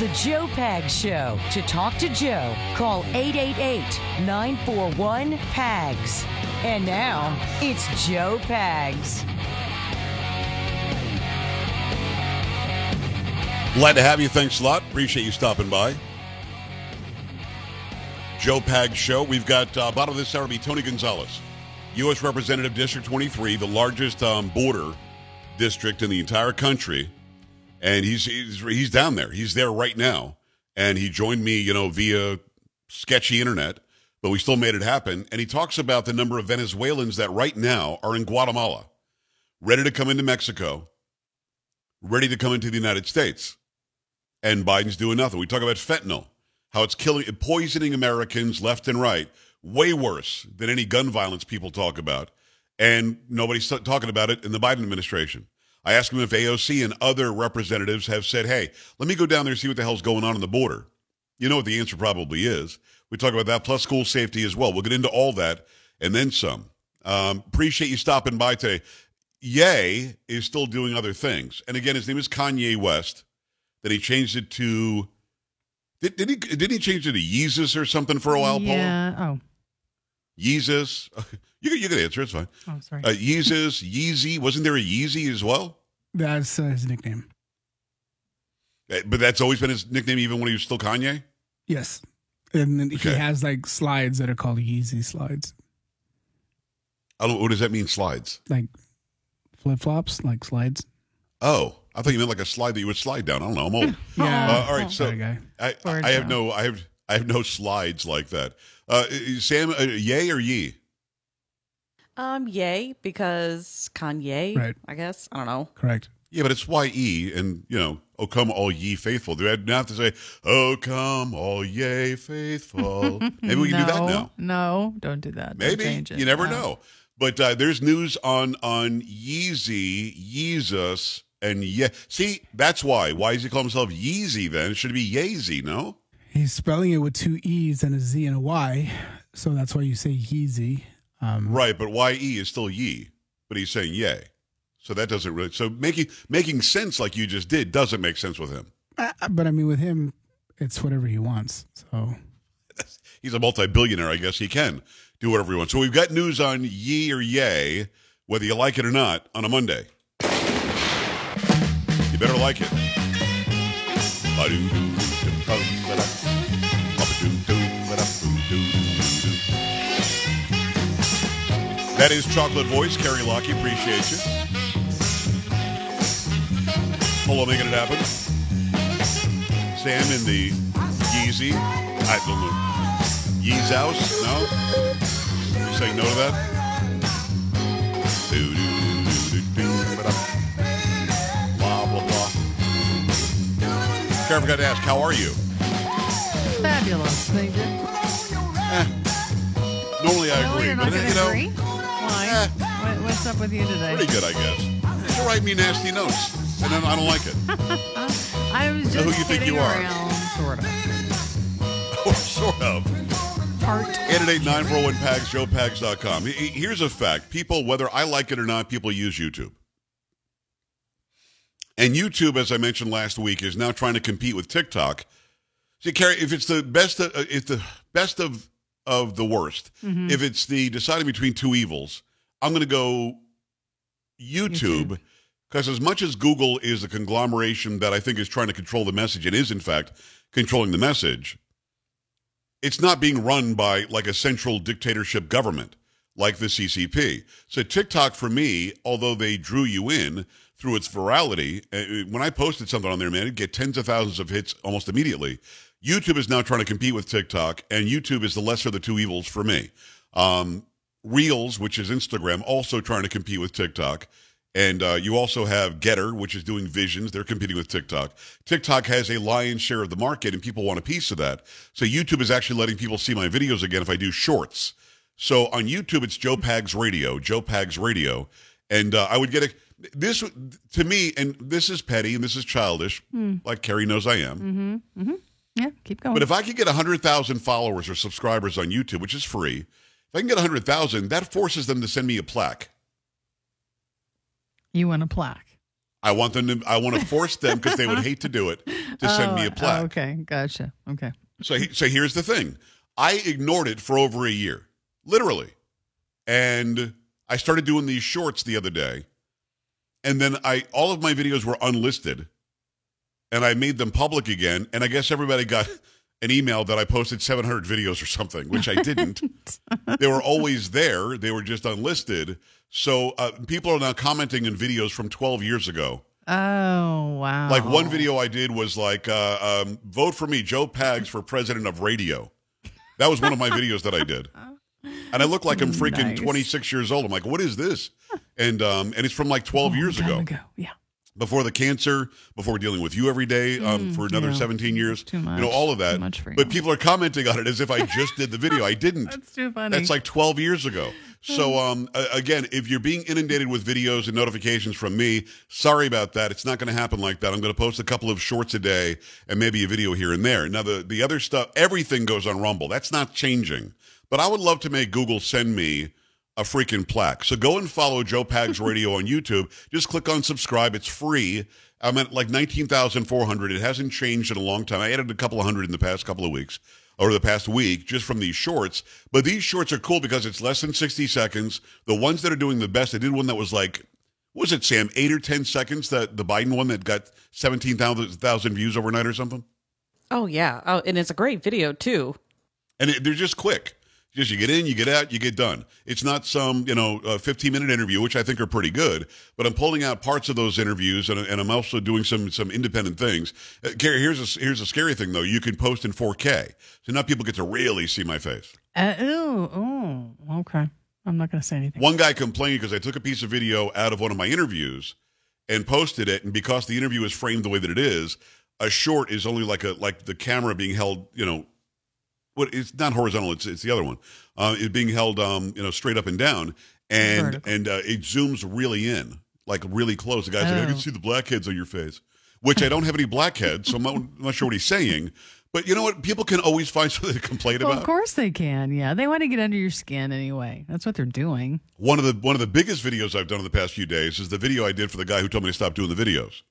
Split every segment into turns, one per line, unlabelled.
The Joe Pag Show. To talk to Joe, call 888 941 PAGS. And now, it's Joe Pags.
Glad to have you. Thanks a lot. Appreciate you stopping by. Joe Pag Show. We've got uh, bottom of this hour will be Tony Gonzales, U.S. Representative District 23, the largest um, border district in the entire country. And he's, he's he's down there. He's there right now. And he joined me, you know, via sketchy internet, but we still made it happen. And he talks about the number of Venezuelans that right now are in Guatemala, ready to come into Mexico, ready to come into the United States and Biden's doing nothing. We talk about fentanyl, how it's killing, poisoning Americans left and right, way worse than any gun violence people talk about, and nobody's talking about it in the Biden administration. I asked him if AOC and other representatives have said, "Hey, let me go down there and see what the hell's going on on the border." You know what the answer probably is. We talk about that plus school safety as well. We'll get into all that and then some. Um, appreciate you stopping by today. Ye is still doing other things, and again, his name is Kanye West Then he changed it to. Did, did he? Did he change it to Yeezus or something for a while,
yeah. Paul? Oh.
Yeezus. You can, you can answer. It's fine.
Oh, sorry.
Uh, Yeezus, Yeezy. Wasn't there a Yeezy as well?
That's uh, his nickname.
Uh, but that's always been his nickname, even when he was still Kanye.
Yes, and okay. he has like slides that are called Yeezy slides.
I don't. What does that mean? Slides?
Like flip flops, like slides.
Oh, I thought you meant like a slide that you would slide down. I don't know. I'm old.
yeah.
Uh, all right. So I, I, I have no. I have. I have no slides like that. Uh, Sam, uh, yay or ye?
Um, yay because Kanye.
Right.
I guess I don't know.
Correct.
Yeah, but it's Y E, and you know, oh come all ye faithful. Do I have to say, oh come all ye faithful? Maybe we can
no,
do that now.
No, don't do that.
Maybe you never no. know. But uh, there's news on on Yeezy, Yeezus, and yeah. See, that's why. Why does he call himself Yeezy then? It should be Yeezy, no?
He's spelling it with two E's and a Z and a Y. So that's why you say Yeezy.
Um, right, but Y E is still Ye, but he's saying Yay. So that doesn't really. So making making sense like you just did doesn't make sense with him.
But I mean, with him, it's whatever he wants. So
he's a multi-billionaire. I guess he can do whatever he wants. So we've got news on Ye or Yay, whether you like it or not, on a Monday. You better like it. That is Chocolate Voice, Carrie Lockie. Appreciate you. Hello, making it happen. Sam in the Yeezy. I don't know. Yeez house? No? You saying no to that? Blah, blah, blah. Carrie, I forgot to ask, how are you?
Fabulous, thank you.
Eh. Normally I agree,
but
you know,
agree? Why? Eh. What, what's up with you today?
Pretty good, I guess. You write me nasty notes, and then I don't like it.
I was just
who you think you
around, are? Sort of.
or sort of.
Part.
888-941-PAGS, joepags.com. Here's a fact. People, whether I like it or not, people use YouTube. And YouTube, as I mentioned last week, is now trying to compete with TikTok. See, Carrie, if it's the best, of, if the best of of the worst.
Mm-hmm.
If it's the deciding between two evils, I'm going to go YouTube because as much as Google is a conglomeration that I think is trying to control the message and is in fact controlling the message, it's not being run by like a central dictatorship government like the CCP. So TikTok for me, although they drew you in through its virality, uh, when I posted something on there, man, it'd get tens of thousands of hits almost immediately. YouTube is now trying to compete with TikTok, and YouTube is the lesser of the two evils for me. Um, Reels, which is Instagram, also trying to compete with TikTok. And uh, you also have Gettr, which is doing visions. They're competing with TikTok. TikTok has a lion's share of the market, and people want a piece of that. So YouTube is actually letting people see my videos again if I do shorts. So on YouTube, it's Joe Pags Radio, Joe Pags Radio, and uh, I would get a this to me, and this is petty and this is childish, like Carrie knows I am.
Yeah, keep going.
But if I could get 100,000 followers or subscribers on YouTube, which is free, if I can get 100,000, that forces them to send me a plaque.
you want a plaque.
I want them to, I want to force them because they would hate to do it to send me a
Oh,
plaque.
okay, gotcha. Okay.
So, he, so here's the thing. I ignored it for over a year, literally. And I started doing these shorts the other day. And then I all of my videos were unlisted. And I made them public again. And I guess everybody got an email that I posted 700 videos or something, which I didn't. they were always there. They were just unlisted. So uh, people are now commenting on videos from 12 years ago.
Oh wow.
Like one video I did was like, uh, um, vote for me, Joe Pags for president of radio. That was one of my videos that I did. And I look like I'm freaking
Nice.
26 years old. I'm like, what is this? And um, and it's from like 12 years
Time
ago,
Yeah.
Before the cancer, before dealing with you every day um, for another
Mm, yeah.
17 years.
Too
You know, all of that.
Much
but people are commenting on it as if I just did the video. I didn't.
That's too funny.
That's like 12 years ago. So, um, again, if you're being inundated with videos and notifications from me, sorry about that. It's not going to happen like that. I'm going to post a couple of shorts a day and maybe a video here and there. Now, the, the other stuff, everything goes on Rumble. That's not changing. But I would love to make Google send me a freaking plaque. So go and follow Joe Pags Radio on YouTube. Just click on subscribe. It's free. I'm at like 19,400. It hasn't changed in a long time. I added a couple of hundred in the past couple of weeks over the past week just from these shorts. But these shorts are cool because it's less than 60 seconds. The ones that are doing the best, I did one that was like, what was it, Sam, eight or 10 seconds? That the Biden one that got 17,000 views overnight or something?
Oh yeah. Oh, and it's a great video too.
and it, they're just quick. Just you get in, you get out, you get done. It's not some you know uh, 15 minute interview, which I think are pretty good. But I'm pulling out parts of those interviews, and, and I'm also doing some some independent things. Uh, Gary, here's a here's a scary thing though. You can post in 4K, so now people get to really see my face.
Uh, ooh, ooh, okay. I'm not going to say anything.
One guy complained because I took a piece of video out of one of my interviews and posted it, and because the interview is framed the way that it is, a short is only like a like the camera being held, you know, what it's not horizontal, it's it's the other one. Uh, it's being held, um, you know, straight up and down, and
Vertical.
and uh, it zooms really in, like really close. The guy's like, I can
Oh.
see the blackheads on your face, which I don't have any blackheads, so I'm not, I'm not sure what he's saying. But you know what? People can always find something to complain
Well,
about.
of course they can. Yeah, they want to get under your skin anyway. That's what they're doing.
One of the one of the biggest videos I've done in the past few days is the video I did for the guy who told me to stop doing the videos.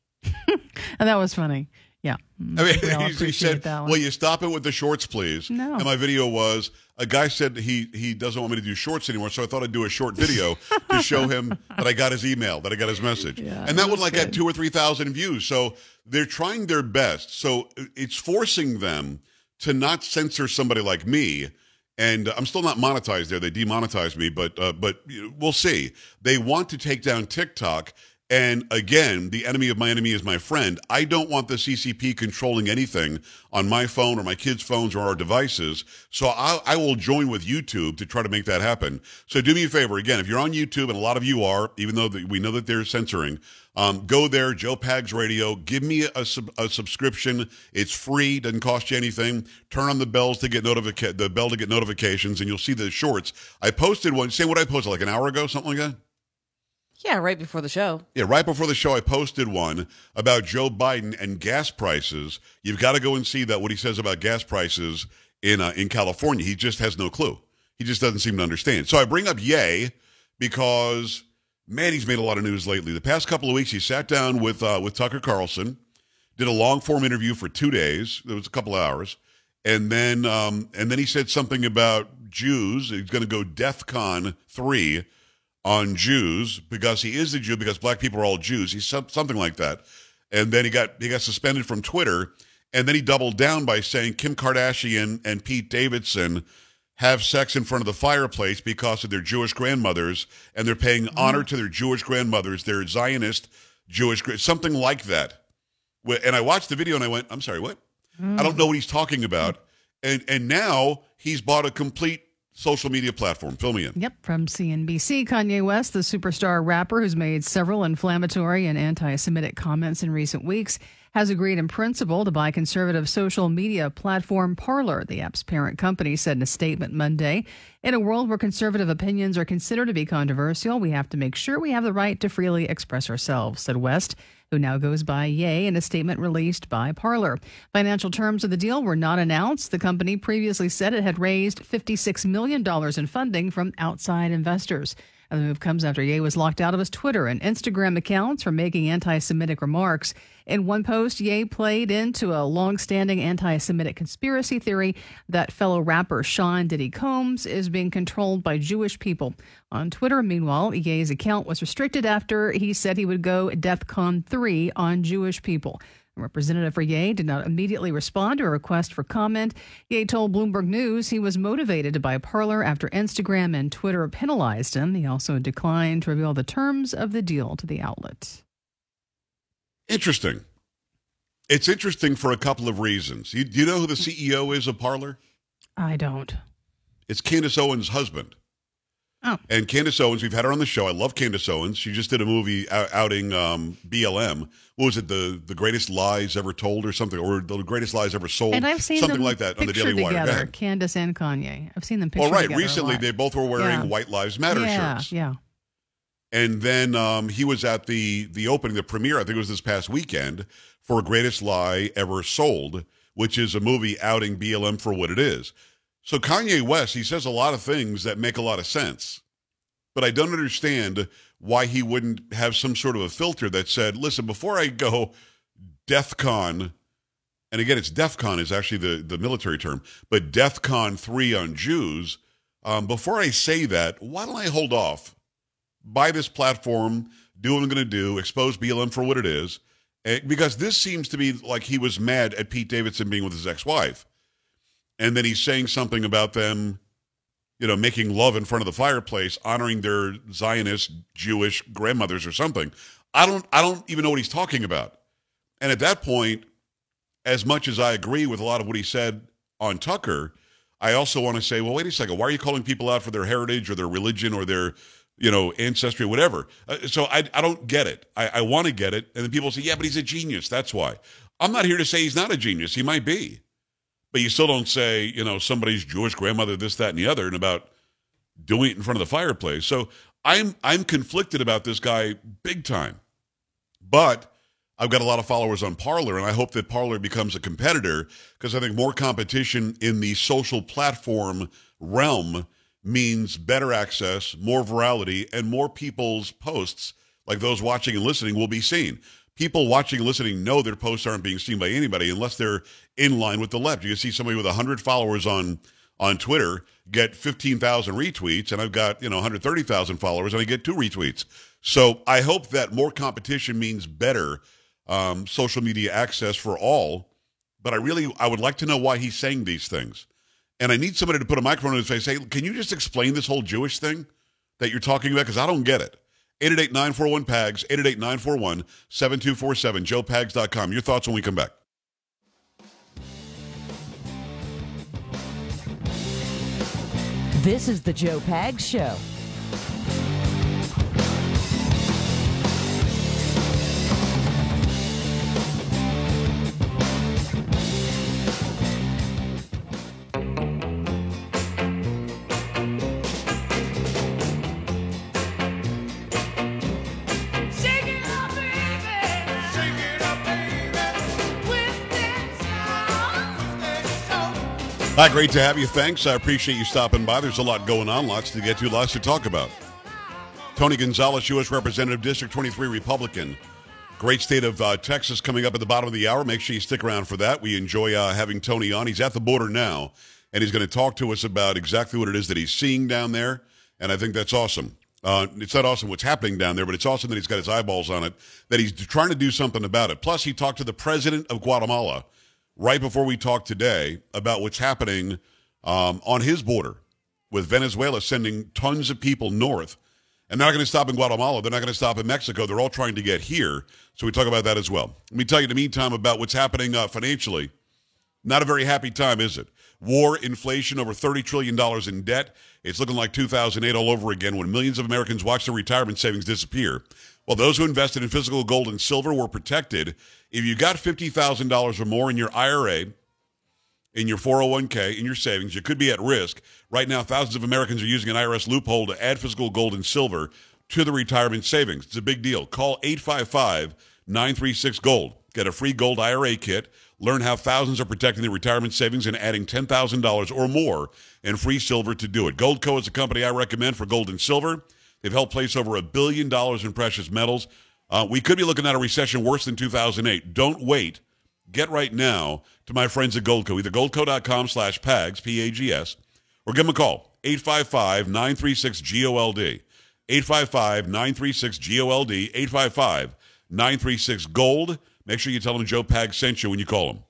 And that was funny. Yeah.
I mean,
We all
he, he said,
that one.
"Will you stop it with the shorts, please?"
No.
And my video was a guy said he he doesn't want me to do shorts anymore, so I thought I'd do a short video to show him that I got his email, that I got his message,
Yeah,
and that one
that's
like got
good.
two or three thousand views. So they're trying their best. So it's forcing them to not censor somebody like me. And I'm still not monetized there. They demonetized me, but uh, but we'll see. They want to take down TikTok. And again, the enemy of my enemy is my friend. I don't want the CCP controlling anything on my phone or my kids' phones or our devices. So I, I will join with YouTube to try to make that happen. So do me a favor. Again, if you're on YouTube, and a lot of you are, even though we know that they're censoring, um, go there, Joe Pags Radio. Give me a, sub- a subscription. It's free, doesn't cost you anything. Turn on the bells to get notifica- the bell to get notifications, and you'll see the shorts. I posted one. Say what I posted like an hour ago, something like that.
Yeah, right before the show.
Yeah, right before the show, I posted one about Joe Biden and gas prices. You've got to go and see that what he says about gas prices in uh, in California. He just has no clue. He just doesn't seem to understand. So I bring up Yay because man, he's made a lot of news lately. The past couple of weeks, he sat down with uh, with Tucker Carlson, did a long form interview for two days. It was a couple of hours, and then um, and then he said something about Jews. He's going to go DEFCON 3 on Jews because he is a Jew because black people are all Jews. He's some, something like that. And then he got he got suspended from Twitter and then he doubled down by saying Kim Kardashian and Pete Davidson have sex in front of the fireplace because of their Jewish grandmothers and they're paying
Mm-hmm.
honor to their Jewish grandmothers, their Zionist Jewish something like that. And I watched the video and I went, I'm sorry, what? I don't know what he's talking about. And and now he's bought a complete social media platform. Fill me in.
Yep, from CNBC, Kanye West, the superstar rapper who's made several inflammatory and anti Semitic comments in recent weeks, has agreed in principle to buy conservative social media platform Parler, the app's parent company said in a statement Monday. In a world where conservative opinions are considered to be controversial, we have to make sure we have the right to freely express ourselves, said West who now goes by Ye in a statement released by Parler. Financial terms of the deal were not announced. The company previously said it had raised $56 million in funding from outside investors. The move comes after Ye was locked out of his Twitter and Instagram accounts for making anti Semitic remarks. In one post, Ye played into a long standing anti Semitic conspiracy theory that fellow rapper Sean Diddy Combs is being controlled by Jewish people. On Twitter, meanwhile, Ye's account was restricted after he said he would go DEFCON 3 on Jewish people. Representative for Ye did not immediately respond to a request for comment. Ye told Bloomberg News he was motivated to buy Parler after Instagram and Twitter penalized him. He also declined to reveal the terms of the deal to the outlet.
Interesting. It's interesting for a couple of reasons. You, do you know who the CEO is of Parler?
I don't.
It's Candace Owens' husband.
Oh.
And Candace Owens, we've had her on the show. I love Candace Owens. She just did a movie out- outing um, BLM. What was it? The the greatest lies ever told, or something, or the greatest lies ever sold,
And I've seen
something like that on the Daily Wire.
Together,
ahead.
Candace and Kanye. I've seen them
Well,
pictured
right. Recently, they both were wearing
Yeah.
White Lives Matter
yeah,
shirts.
Yeah,
And then um, he was at the the opening, the premiere. I think it was this past weekend for Greatest Lie Ever Sold, which is a movie outing BLM for what it is. So Kanye West, he says a lot of things that make a lot of sense, but I don't understand why he wouldn't have some sort of a filter that said, "Listen, before I go DEFCON." And again, it's DEFCON is actually the, the military term, but DEFCON 3 on Jews. Um, before I say that, why don't I hold off buy this platform, do what I'm going to do, expose BLM for what it is, eh, because this seems to be like he was mad at Pete Davidson being with his ex-wife, and then he's saying something about them, you know, making love in front of the fireplace, honoring their Zionist Jewish grandmothers or something. I don't, I don't even know what he's talking about. And at that point, as much as I agree with a lot of what he said on Tucker, I also want to say, well, wait a second. Why are you calling people out for their heritage or their religion or their, you know, ancestry whatever? Uh, so I, I don't get it. I, I want to get it. And then people say, yeah, but he's a genius. That's why. I'm not here to say he's not a genius. He might be. But you still don't say, you know, somebody's Jewish grandmother, this, that, and the other, and about doing it in front of the fireplace. So I'm I'm conflicted about this guy big time. But I've got a lot of followers on Parler, and I hope that Parler becomes a competitor because I think more competition in the social platform realm means better access, more virality, and more people's posts, like those watching and listening, will be seen. People watching and listening know their posts aren't being seen by anybody unless they're in line with the left. You can see somebody with 100 followers on on Twitter get 15,000 retweets, and I've got, you know, 130,000 followers, and I get two retweets. So I hope that more competition means better um, social media access for all. But I really, I would like to know why he's saying these things. And I need somebody to put a microphone in his face. Say, can you just explain this whole Jewish thing that you're talking about? Because I don't get it. 888-941-PAGS, 888-941-7247, joepags.com. Your thoughts when we come back.
This is the Joe Pags Show.
Hi, great to have you. Thanks. I appreciate you stopping by. There's a lot going on, lots to get to, lots to talk about. Tony Gonzales, U.S. Representative, District 23 Republican. Great state of uh, Texas coming up at the bottom of the hour. Make sure you stick around for that. We enjoy uh, having Tony on. He's at the border now. and he's going to talk to us about exactly what it is that he's seeing down there. And I think that's awesome. Uh, it's not awesome what's happening down there, but it's awesome that he's got his eyeballs on it, that he's trying to do something about it. Plus, he talked to the president of Guatemala right before we talked today about what's happening um, on his border with Venezuela sending tons of people north. And they're not going to stop in Guatemala. They're not going to stop in Mexico. They're all trying to get here. So we talk about that as well. Let me tell you in the meantime about what's happening uh, financially. Not a very happy time, is it? War, inflation, over $30 trillion in debt. It's looking like 2008 all over again when millions of Americans watch their retirement savings disappear. While those who invested in physical gold and silver were protected, if you got $50,000 or more in your IRA, in your 401k, in your savings, you could be at risk. Right now, thousands of Americans are using an IRS loophole to add physical gold and silver to the retirement savings. It's a big deal. Call 855 936 Gold. Get a free gold IRA kit. Learn how thousands are protecting their retirement savings and adding $10,000 or more in free silver to do it. Goldco is a company I recommend for gold and silver. They've helped place over a billion dollars in precious metals. Uh, we could be looking at a recession worse than 2008. Don't wait. Get right now to my friends at Goldco, either goldco.com slash PAGS, P-A-G-S, or give them a call, 855-936-GOLD, 855-936-GOLD, 855-936-GOLD. Make sure you tell them Joe Pags sent you when you call them.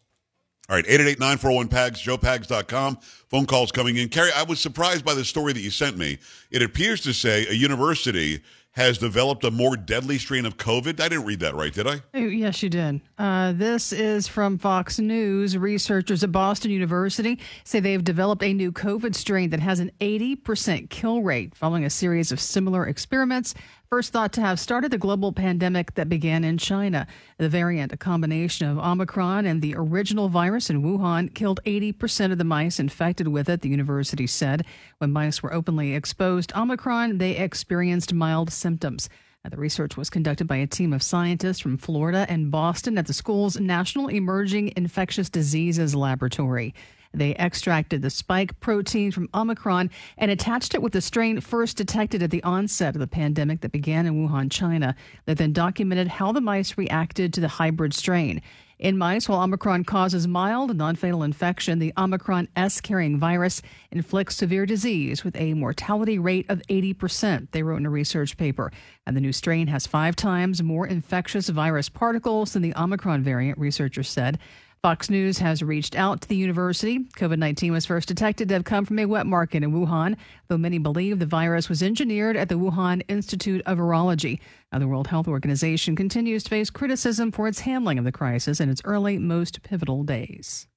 All right, 888-941-PAGS, joepags.com. Phone calls coming in. Carrie, I was surprised by the story that you sent me. It appears to say a university has developed a more deadly strain of COVID. I didn't read that right, did I?
Oh, yes, you did. Uh, this is from Fox News. Researchers at Boston University say they've developed a new COVID strain that has an 80% kill rate following a series of similar experiments first thought to have started the global pandemic that began in China. The variant, a combination of Omicron and the original virus in Wuhan, killed 80% of the mice infected with it, the university said. When mice were openly exposed to Omicron, they experienced mild symptoms. The research was conducted by a team of scientists from Florida and Boston at the school's National Emerging Infectious Diseases Laboratory. They extracted the spike protein from Omicron and attached it with the strain first detected at the onset of the pandemic that began in Wuhan, China. They then documented how the mice reacted to the hybrid strain. In mice, while Omicron causes mild, non fatal infection, the Omicron S carrying virus inflicts severe disease with a mortality rate of 80%, they wrote in a research paper. And the new strain has five times more infectious virus particles than the Omicron variant, researchers said. Fox News has reached out to the university. COVID 19 was first detected to have come from a wet market in Wuhan, though many believe the virus was engineered at the Wuhan Institute of Virology. Now, the World Health Organization continues to face criticism for its handling of the crisis in its early, most pivotal days.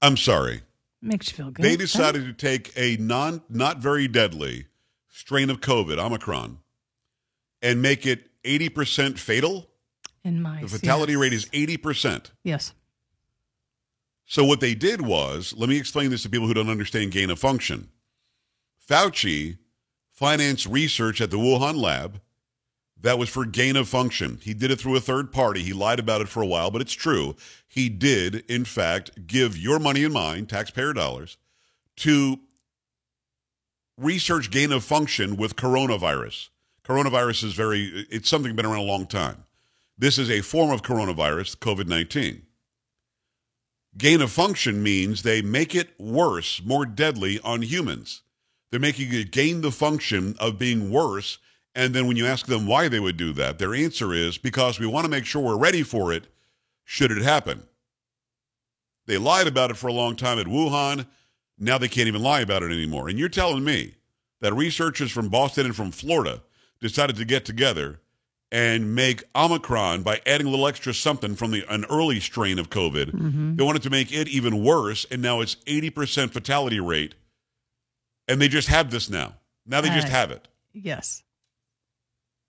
I'm sorry.
Makes you feel good.
They decided to take a non, not very deadly strain of COVID, Omicron, and make it 80% fatal.
In mice.
The fatality
yes.
rate is 80%.
Yes.
So what they did was, let me explain this to people who don't understand gain of function. Fauci financed research at the Wuhan lab that was for gain of function. He did it through a third party. He lied about it for a while, but it's true. He did, in fact, give your money and mine, taxpayer dollars, to research gain of function with coronavirus. Coronavirus is very, it's something been around a long time. This is a form of coronavirus, COVID 19. Gain of function means they make it worse, more deadly on humans. They're making it gain the function of being worse. And then when you ask them why they would do that, their answer is because we want to make sure we're ready for it should it happen. They lied about it for a long time at Wuhan. Now they can't even lie about it anymore. And you're telling me that researchers from Boston and from Florida decided to get together and make Omicron by adding a little extra something from the an early strain of COVID.
Mm-hmm.
They wanted to make it even worse, and now it's eighty percent fatality rate. And they just have this now. Now they just
Uh,
have it.
Yes.